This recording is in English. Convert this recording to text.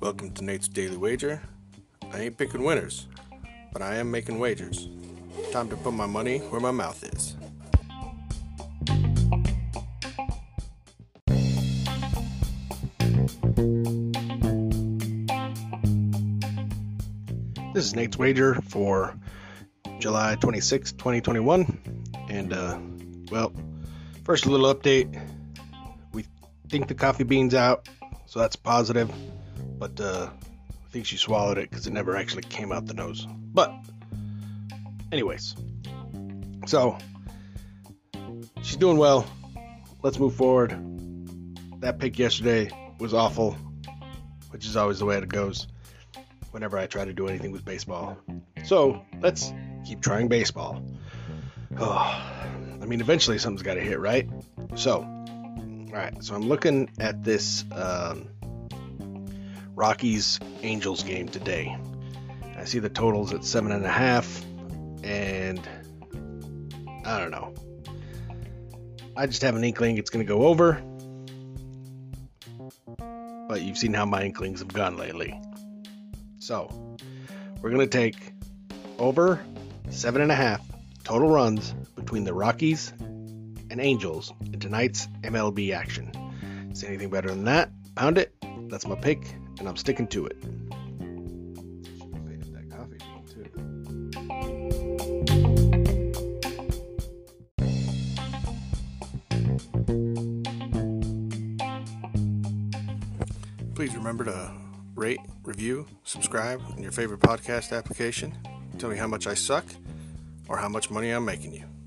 Welcome to Nate's Daily Wager. I ain't picking winners, but I am making wagers. Time to put my money where my mouth is. This is Nate's Wager for July 26, 2021. And, uh, well, first a little update. We think the coffee bean's out, so that's positive. But, uh, I think she swallowed it because it never actually came out the nose. But, anyways, so she's doing well. Let's move forward. That pick yesterday was awful, which is always the way it goes whenever I try to do anything with baseball. So let's keep trying baseball. Oh, I mean, eventually something's got to hit, right? So, all right. So I'm looking at this um, Rockies Angels game today. I see the totals at seven and a half, and I don't know. I just have an inkling it's going to go over. But you've seen how my inklings have gone lately. So we're going to take over seven and a half total runs between the Rockies and Angels in tonight's MLB action. See anything better than that? Pound it. That's my pick, and I'm sticking to it. Please remember to rate, review, subscribe in your favorite podcast application. Tell me how much I suck or how much money I'm making you.